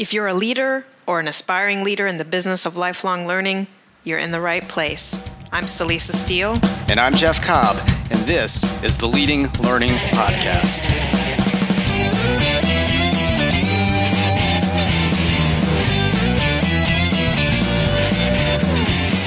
If you're a leader or an aspiring leader in the business of lifelong learning, you're in the right place. I'm Celisa Steele. And I'm Jeff Cobb, and this is the Leading Learning Podcast.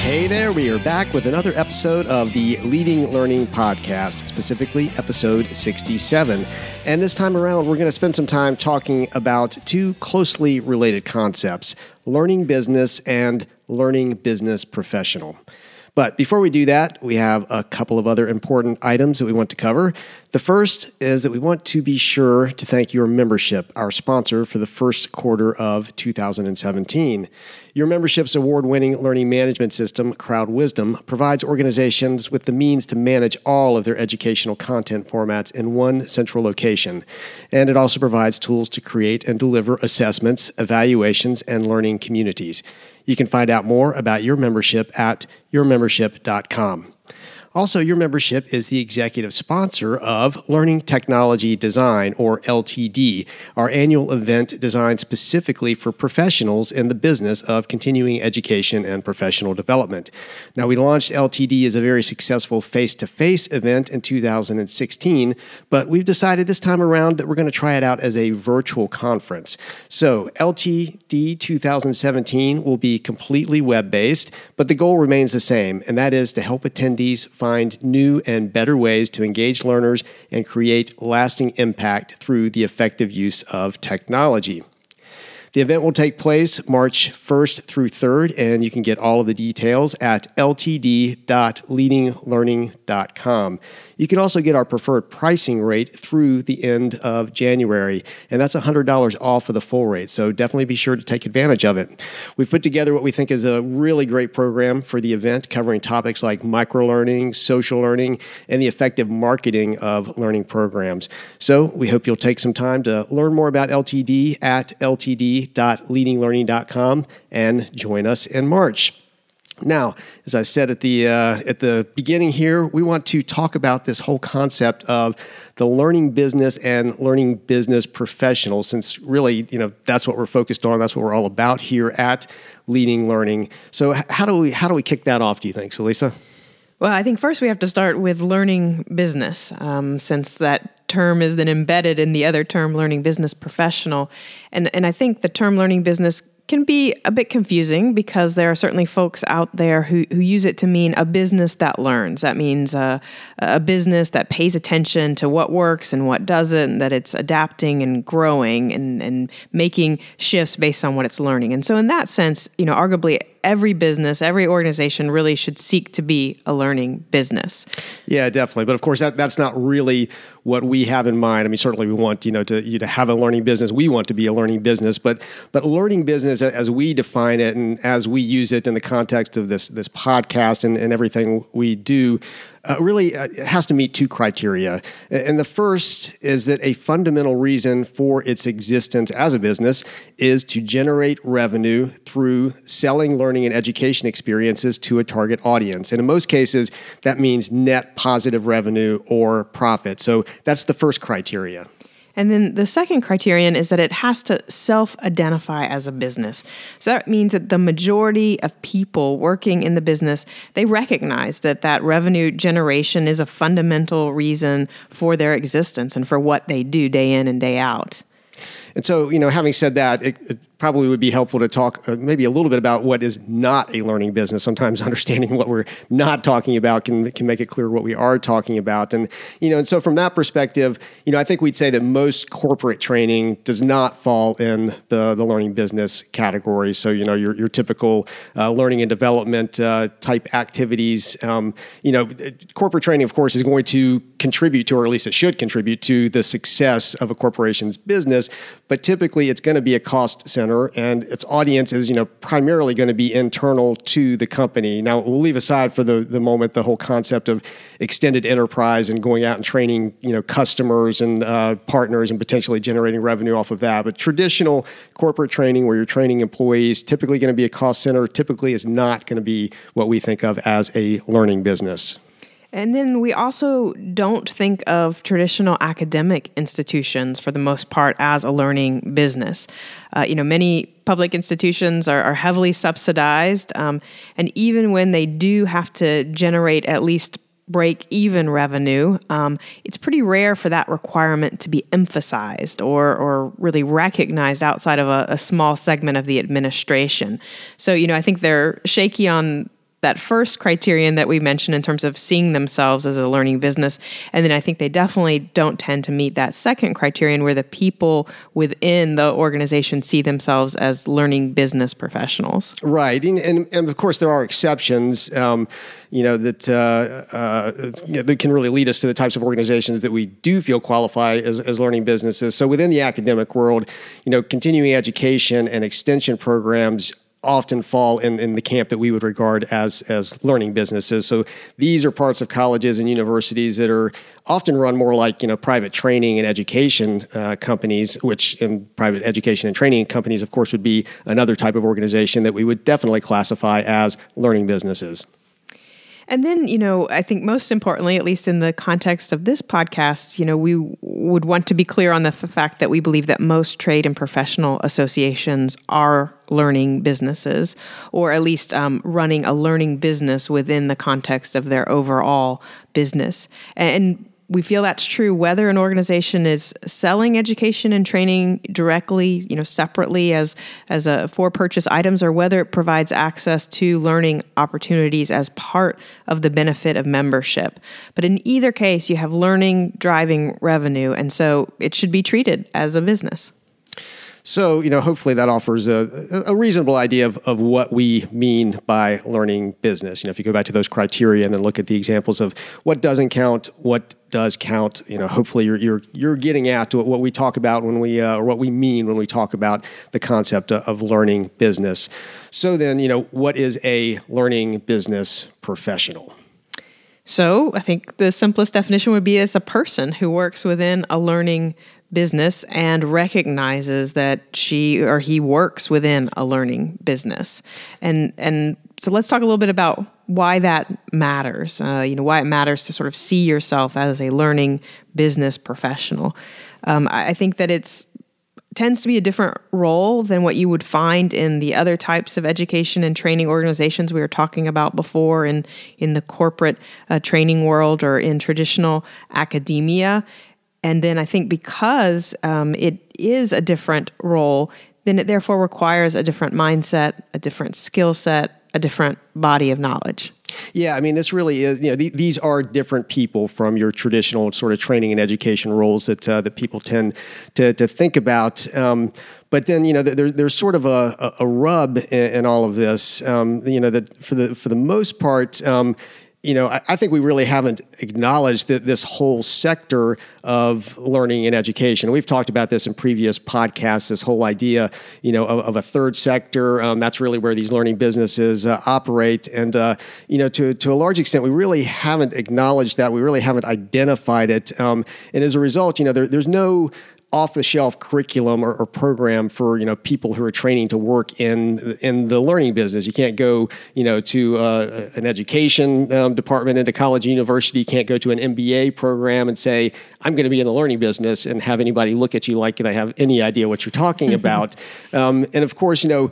Hey there, we are back with another episode of the Leading Learning Podcast, specifically episode 67. And this time around, we're going to spend some time talking about two closely related concepts learning business and learning business professional. But before we do that, we have a couple of other important items that we want to cover. The first is that we want to be sure to thank YourMembership, our sponsor for the first quarter of 2017. YourMembership's award winning learning management system, Crowd Wisdom, provides organizations with the means to manage all of their educational content formats in one central location. And it also provides tools to create and deliver assessments, evaluations, and learning communities. You can find out more about YourMembership at yourmembership.com. Also, YourMembership is the executive sponsor of Learning Technology Design, or LTD, our annual event designed specifically for professionals in the business of continuing education and professional development. Now, we launched LTD as a very successful face to face event in 2016, but we've decided this time around that we're going to try it out as a virtual conference. So, LTD 2017 will be completely web based, but the goal remains the same, and that is to help attendees find new and better ways to engage learners and create lasting impact through the effective use of technology. The event will take place March 1st through 3rd, and you can get all of the details at ltd.leadinglearning.com. You can also get our preferred pricing rate through the end of January, and that's $100 off of the full rate. So definitely be sure to take advantage of it. We've put together what we think is a really great program for the event, covering topics like microlearning, social learning, and the effective marketing of learning programs. So we hope you'll take some time to learn more about LTD at ltd.leadinglearning.com and join us in March. Now, as I said at the uh, at the beginning here, we want to talk about this whole concept of the learning business and learning business professionals, since really, you know, that's what we're focused on. That's what we're all about here at Leading Learning. So, how do we how do we kick that off? Do you think, Celisa? Well, I think first we have to start with learning business, um, since that term is then embedded in the other term, learning business professional, and and I think the term learning business can be a bit confusing because there are certainly folks out there who, who use it to mean a business that learns. That means a, a business that pays attention to what works and what doesn't, and that it's adapting and growing and, and making shifts based on what it's learning. And so, in that sense, you know, arguably every business, every organization really should seek to be a learning business. Yeah, definitely. But of course, that, that's not really what we have in mind. I mean, certainly we want you know to you to have a learning business. We want to be a learning business, but but learning business as we define it and as we use it in the context of this this podcast and, and everything we do uh, really uh, has to meet two criteria. And the first is that a fundamental reason for its existence as a business is to generate revenue through selling learning and education experiences to a target audience. And in most cases, that means net positive revenue or profit. So that's the first criteria. And then the second criterion is that it has to self identify as a business. So that means that the majority of people working in the business, they recognize that that revenue generation is a fundamental reason for their existence and for what they do day in and day out. And so, you know, having said that, it, it probably would be helpful to talk uh, maybe a little bit about what is not a learning business. Sometimes understanding what we're not talking about can, can make it clear what we are talking about. And, you know, and so from that perspective, you know, I think we'd say that most corporate training does not fall in the, the learning business category. So, you know, your, your typical uh, learning and development uh, type activities, um, you know, corporate training, of course, is going to contribute to, or at least it should contribute to the success of a corporation's business. But typically it's going to be a cost center and its audience is, you know, primarily going to be internal to the company. Now, we'll leave aside for the, the moment the whole concept of extended enterprise and going out and training, you know, customers and uh, partners and potentially generating revenue off of that. But traditional corporate training where you're training employees, typically going to be a cost center, typically is not going to be what we think of as a learning business. And then we also don't think of traditional academic institutions for the most part as a learning business. Uh, you know, many public institutions are, are heavily subsidized, um, and even when they do have to generate at least break even revenue, um, it's pretty rare for that requirement to be emphasized or, or really recognized outside of a, a small segment of the administration. So, you know, I think they're shaky on that first criterion that we mentioned in terms of seeing themselves as a learning business. And then I think they definitely don't tend to meet that second criterion where the people within the organization see themselves as learning business professionals. Right. And, and, and of course, there are exceptions. Um, you know that uh, uh, that can really lead us to the types of organizations that we do feel qualify as, as learning businesses. So within the academic world, you know, continuing education and extension programs often fall in, in the camp that we would regard as as learning businesses. So these are parts of colleges and universities that are often run more like you know private training and education uh, companies, which in private education and training companies, of course, would be another type of organization that we would definitely classify as learning businesses. And then, you know, I think most importantly, at least in the context of this podcast, you know, we would want to be clear on the f- fact that we believe that most trade and professional associations are learning businesses, or at least um, running a learning business within the context of their overall business. And we feel that's true whether an organization is selling education and training directly, you know, separately as as a for purchase items, or whether it provides access to learning opportunities as part of the benefit of membership. But in either case, you have learning driving revenue, and so it should be treated as a business. So, you know, hopefully that offers a, a reasonable idea of, of what we mean by learning business. You know, if you go back to those criteria and then look at the examples of what doesn't count, what does count, you know, hopefully you're, you're, you're getting at what we talk about when we, uh, or what we mean when we talk about the concept of, learning business. So then, you know, what is a learning business professional? So, I think the simplest definition would be as a person who works within a learning business and recognizes that she or he works within a learning business. And and so let's talk a little bit about why that matters. Uh, you know, why it matters to sort of see yourself as a learning business professional. Um, I, I think that it's tends to be a different role than what you would find in the other types of education and training organizations we were talking about before in in the corporate uh, training world or in traditional academia and then I think because um, it is a different role, then it therefore requires a different mindset, a different skill set, a different body of knowledge. Yeah, I mean, this really is. You know, th- these are different people from your traditional sort of training and education roles that uh, that people tend to to think about. Um, but then, you know, there, there's sort of a, a, rub in, in all of this. Um, you know, that for the for the most part, um, you know, I, I, think we really haven't acknowledged that this whole sector of learning and education. We've talked about this in previous podcasts. This whole idea, you know, of, of a third sector. Um, that's really where these learning businesses uh, operate, and uh, you know, to to a large extent, we really haven't acknowledged that. We really haven't identified it, um, and as a result, you know, there, there's no off the shelf curriculum or, or, program for you know people who are training to work in in the learning business. You can't go you know to uh, an education um, department a college university. You can't go to an MBA program and say I'm going to be in the learning business and have anybody look at you like they have any idea what you're talking about. um, and of course, you know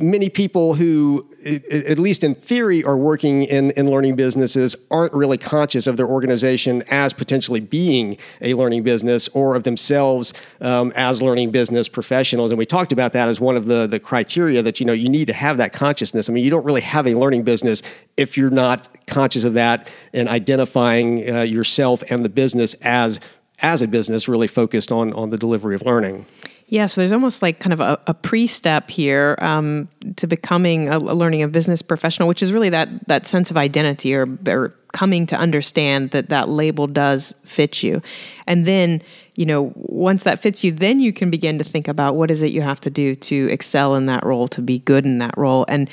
many people who, at least in theory, are working in, in learning businesses aren't really conscious of their organization as potentially being a learning business or of themselves um, as learning business professionals. And we talked about that as one of the, the criteria that you know you need to have that consciousness. I mean, you don't really have a learning business if you're not conscious of that and identifying uh, yourself and the business as as a business really focused on on the delivery of learning. Yeah, so there's almost like kind of a, a pre-step here um, to becoming a, a, learning a business professional, which is really that that sense of identity or, or coming to understand that that label does fit you, and then you know once that fits you, then you can begin to think about what is it you have to do to excel in that role, to be good in that role, and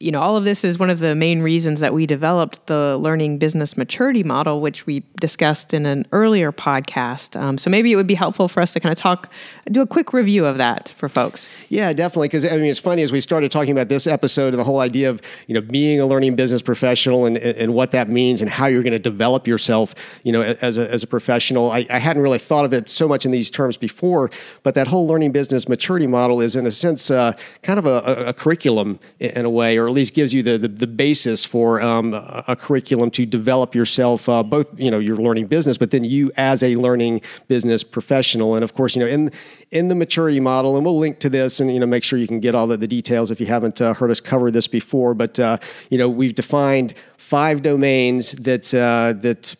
you know, all of this is one of the main reasons that we developed the learning business maturity model, which we discussed in an earlier podcast. Um, so maybe it would be helpful for us to kind of talk, do a quick review of that for folks. Yeah, definitely. Because I mean, it's funny as we started talking about this episode and the whole idea of you know being a learning business professional and, and what that means and how you're going to develop yourself, you know, as a, as a professional. I, I hadn't really thought of it so much in these terms before, but that whole learning business maturity model is in a sense uh, kind of a, a, curriculum in a way, or at least gives you the the, the basis for um, a, a, curriculum to develop yourself, uh, both you know your learning business, but then you as a learning business professional. And of course, you know in in the maturity model, and we'll link to this, and you know make sure you can get all of the details if you haven't uh, heard us cover this before. But uh, you know we've defined five domains that uh, that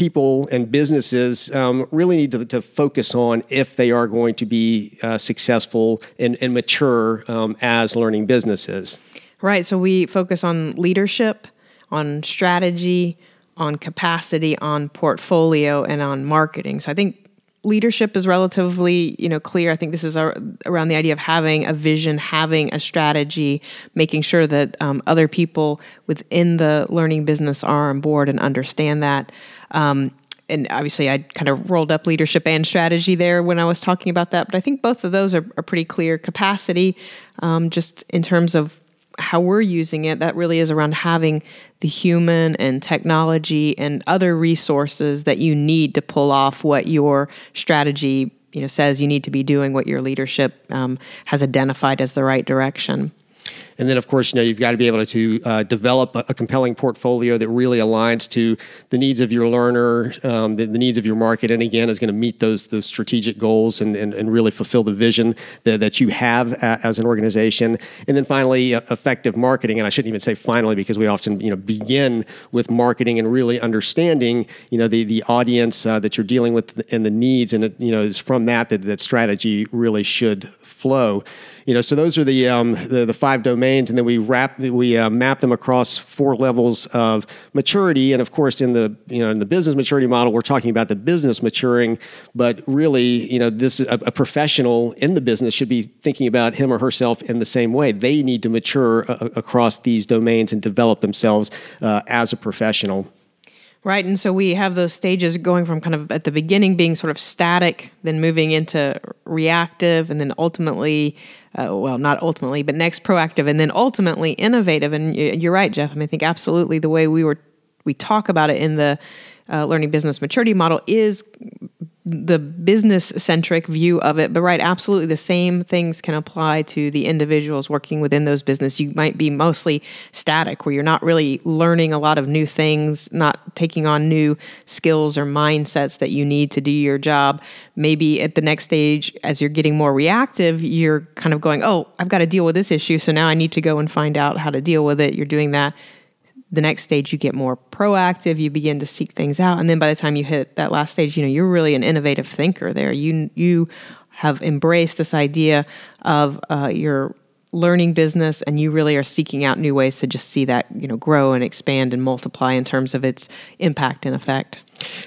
people and businesses um, really need to, to, focus on if they are going to be uh, successful and, and mature um, as learning businesses. Right. So we focus on leadership, on strategy, on capacity, on portfolio, and on marketing. So I think leadership is relatively you know clear i think this is around the idea of having a vision having a strategy making sure that um, other people within the learning business are on board and understand that um, and obviously, I kind of rolled up leadership and strategy there when I was talking about that. But I think both of those are, are pretty clear. Capacity, um, just in terms of how we're using it, that really is around having the human and technology and other resources that you need to pull off what your strategy you know says you need to be doing, what your leadership um, has identified as the right direction. And then, of course, you know, you've got to be able to uh, develop a, a, compelling portfolio that really aligns to the needs of your learner, um, the, the, needs of your market, and again, is going to meet those those strategic goals and, and, and really fulfill the vision that, that you have a, as an organization. And then finally, uh, effective marketing. And I shouldn't even say finally because we often, you know, begin with marketing and really understanding, you know, the the audience uh, that you're dealing with and the needs, and it, you know, is from that that that strategy really should flow. You know, so those are the um, the, the, five domains, and then we wrap we uh, map them across four levels of maturity. And of course, in the you know in the business maturity model, we're talking about the business maturing, but really, you know, this a, a professional in the business should be thinking about him or herself in the same way. They need to mature uh, across these domains and develop themselves uh, as a professional. Right. And so we have those stages going from kind of at the beginning being sort of static, then moving into reactive, and then ultimately, uh, well, not ultimately, but next proactive, and then ultimately innovative. And you're right, Jeff. I mean, I think absolutely the way we were, we talk about it in the uh, learning business maturity model is the business centric view of it but right absolutely the same things can apply to the individuals working within those business. You might be mostly static where you're not really learning a lot of new things not taking on new skills or mindsets that you need to do your job. Maybe at the next stage as you're getting more reactive you're kind of going oh i've got to deal with this issue so now i need to go and find out how to deal with it. You're doing that the next stage you get more proactive you begin to seek things out and then by the time you hit that last stage you know you're really an innovative thinker there. You you have embraced this idea of uh, your learning business and you really are seeking out new ways to just see that you know grow and expand and multiply in terms of its impact and effect.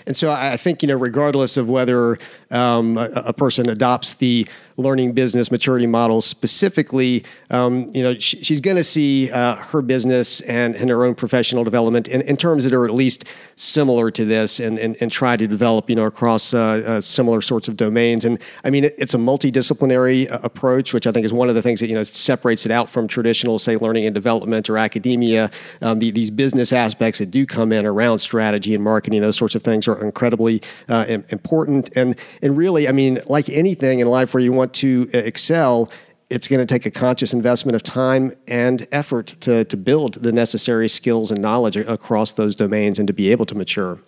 And so I think, you know, regardless of whether um, a, a, person adopts the learning business maturity models specifically, um, you know, she, she's going to see uh, her business and, and, her own professional development in, in, terms that are at least similar to this and, and, and try to develop, you know, across uh, uh, similar sorts of domains. And I mean, it, it's a multidisciplinary uh, approach, which I think is one of the things that, you know, separates it out from traditional, say, learning and development or academia. Um, the, these business aspects that do come in around strategy and marketing, those sorts of things are incredibly uh, important. And and really, I mean, like anything in life where you want to uh, excel, it's going to take a conscious investment of time and effort to to build the necessary skills and knowledge across those domains and to be able to mature.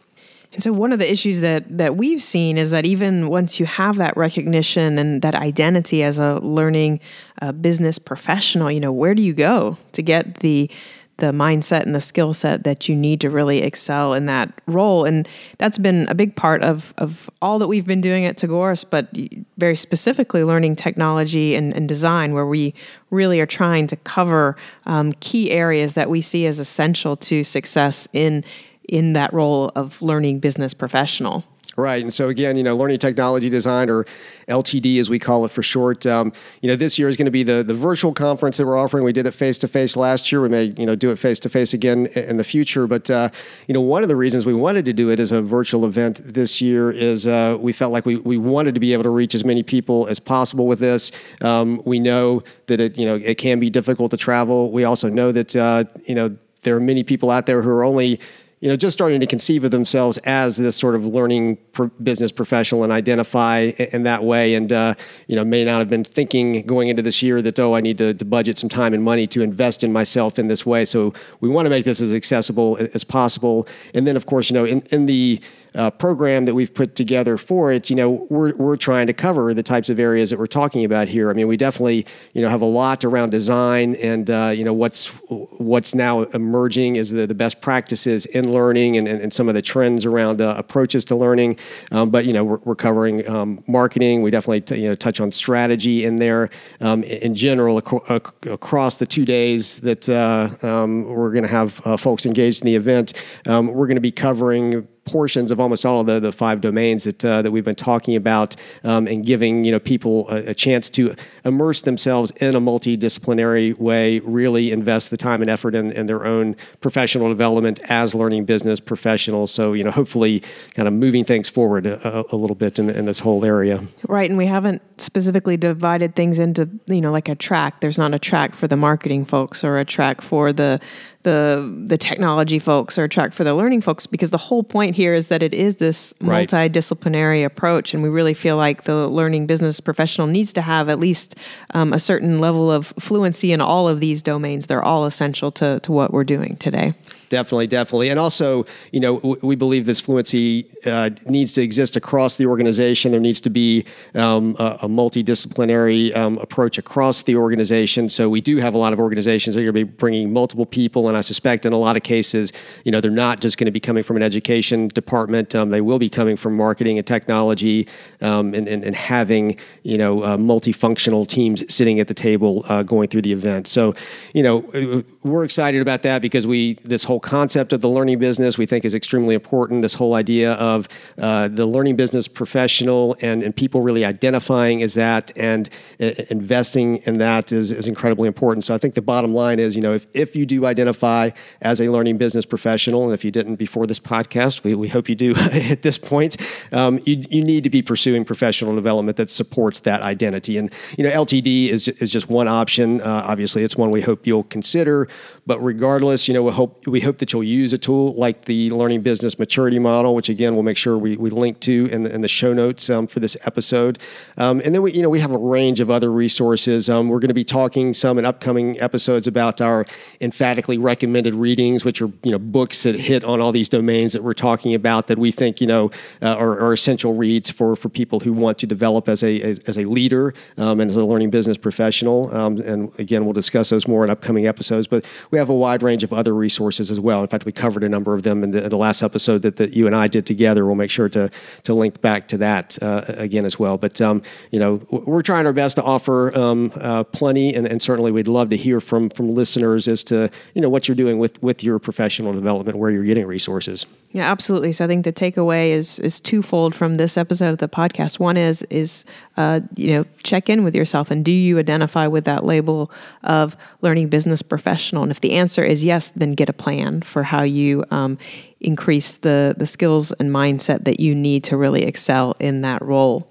And so one of the issues that that we've seen is that even once you have that recognition and that identity as a learning uh, business professional, you know, where do you go to get the the mindset and the skill set that you need to really excel in that role. And that's been a big part of, of all that we've been doing at Tagoras, but very specifically learning technology and, and design, where we really are trying to cover um, key areas that we see as essential to success in in that role of learning business professional. Right. And so, again, you know, learning technology design or LTD as we call it for short, um, you know, this year is going to be the, the virtual conference that we're offering. We did it face to face last year. We may, you know, do it face to face again in the future. But, uh, you know, one of the reasons we wanted to do it as a virtual event this year is uh, we felt like we, we wanted to be able to reach as many people as possible with this. Um, we know that it, you know, it can be difficult to travel. We also know that, uh, you know, there are many people out there who are only you know, just starting to conceive of themselves as this sort of learning business professional and identify in that way, and uh, you know, may not have been thinking going into this year that oh, I need to, to, budget some time and money to invest in myself in this way. So we want to make this as accessible as possible, and then of course, you know, in, in the uh, program that we've put together for it, you know, we're, we're trying to cover the types of areas that we're talking about here. I mean, we definitely, you know, have a lot around design and, uh, you know, what's what's now emerging is the, the best practices in learning and, and, and some of the trends around uh, approaches to learning. Um, but, you know, we're, we're covering um, marketing. We definitely, t- you know, touch on strategy in there. Um, in general, ac- ac- across the two days that uh, um, we're going to have uh, folks engaged in the event, um, we're going to be covering portions of almost all of the, the five domains that uh, that we've been talking about, um, and giving you know people a, a, chance to immerse themselves in a multidisciplinary way, really invest the time and effort in, in, their own professional development as learning business professionals. So you know, hopefully, kind of moving things forward a, a little bit in, in this whole area. Right, and we haven't specifically divided things into you know like a track. There's not a track for the marketing folks or a track for the the the technology folks or a track for the learning folks because the whole point here is that it is this right. multidisciplinary approach and we really feel like the learning business professional needs to have at least um, a certain level of fluency in all of these domains. They're all essential to, to what we're doing today Definitely, definitely. And also, you know, we believe this fluency uh, needs to exist across the organization. There needs to be um, a, a, multidisciplinary um, approach across the organization. So we do have a lot of organizations that are going to be bringing multiple people, and I suspect in a lot of cases, you know, they're not just going to be coming from an education department. Um, they will be coming from marketing and technology, um, and, and, and, having you know uh, multifunctional teams sitting at the table uh, going through the event. So, you know, we're excited about that because we this whole whole concept of the learning business we think is extremely important. This whole idea of uh, the learning business professional and, and people really identifying as that and uh, investing in that is, is incredibly important. So I think the bottom line is, you know, if, if you do identify as a learning business professional, and if you didn't before this podcast, we, we hope you do at this point, um, you, you need to be pursuing professional development that supports that identity. And, you know, LTD is, is just one option. Uh, obviously, it's one we hope you'll consider. But regardless, you know, we hope we hope that you'll use a tool like the Learning Business Maturity Model, which again we'll make sure we, we link to in the, in the show notes um, for this episode. Um, and then we you know we have a range of other resources. Um, we're going to be talking some in upcoming episodes about our emphatically recommended readings, which are you know books that hit on all these domains that we're talking about that we think you know uh, are, are, essential reads for for people who want to develop as a as, as a leader um, and as a learning business professional. Um, and again, we'll discuss those more in upcoming episodes. But we have a wide range of other resources as well. In fact, we covered a number of them in the, the last episode that, that you and I did together. We'll make sure to to link back to that uh, again as well. But um, you know, we're trying our best to offer um, uh, plenty, and, and, certainly we'd love to hear from from listeners as to you know what you're doing with with your professional development, where you're getting resources. Yeah, absolutely. So I think the takeaway is is twofold from this episode of the podcast. One is is uh, you know check in with yourself and do you identify with that label of learning business professional? And if the answer is yes, then get a plan for how you um, increase the the skills and mindset that you need to really excel in that role.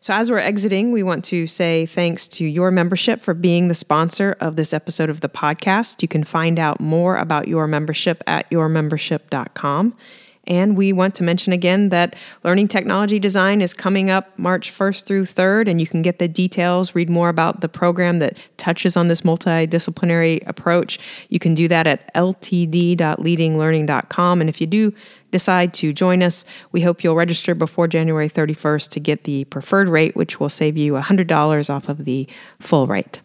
So, as we're exiting, we want to say thanks to YourMembership for being the sponsor of this episode of the podcast. You can find out more about YourMembership at yourmembership.com. And we want to mention again that Learning Technology Design is coming up March 1st through 3rd, and you can get the details, read more about the program that touches on this multidisciplinary approach. You can do that at ltd.leadinglearning.com. And if you do decide to join us, we hope you'll register before January 31st to get the preferred rate, which will save you $100 off of the full rate.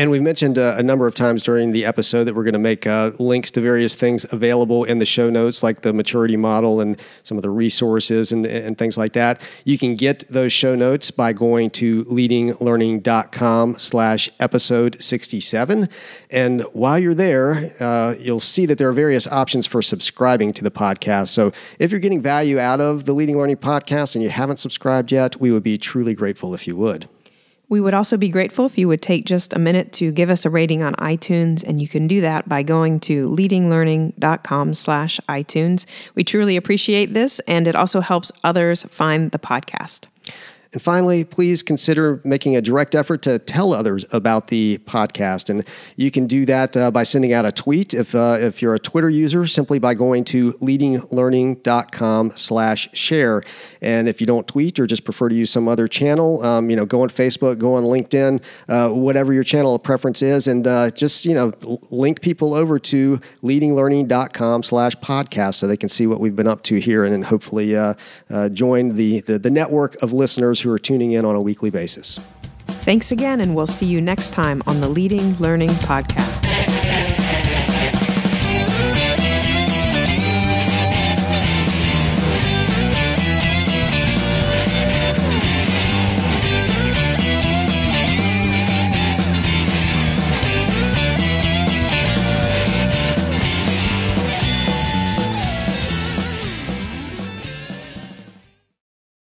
And we've mentioned uh, a number of times during the episode that we're going to make uh, links to various things available in the show notes, like the maturity model and some of the resources and, and things like that. You can get those show notes by going to leadinglearning.com slash episode 67. And while you're there, uh, you'll see that there are various options for subscribing to the podcast. So if you're getting value out of the Leading Learning podcast and you haven't subscribed yet, we would be truly grateful if you would. We would also be grateful if you would take just a minute to give us a rating on iTunes, and you can do that by going to leadinglearning.com slash iTunes. We truly appreciate this, and it also helps others find the podcast. And finally, please consider making a direct effort to tell others about the podcast. And you can do that uh, by sending out a tweet if, uh, if you're a Twitter user, simply by going to leadinglearning.com slash share. And if you don't tweet or just prefer to use some other channel, um, you know, go on Facebook, go on LinkedIn, uh, whatever your channel of preference is, and uh, just, you know, link people over to leadinglearning.com slash podcast so they can see what we've been up to here and then hopefully uh, uh, join the, the, the network of who are tuning in on a weekly basis. Thanks again, and we'll see you next time on the Leading Learning Podcast.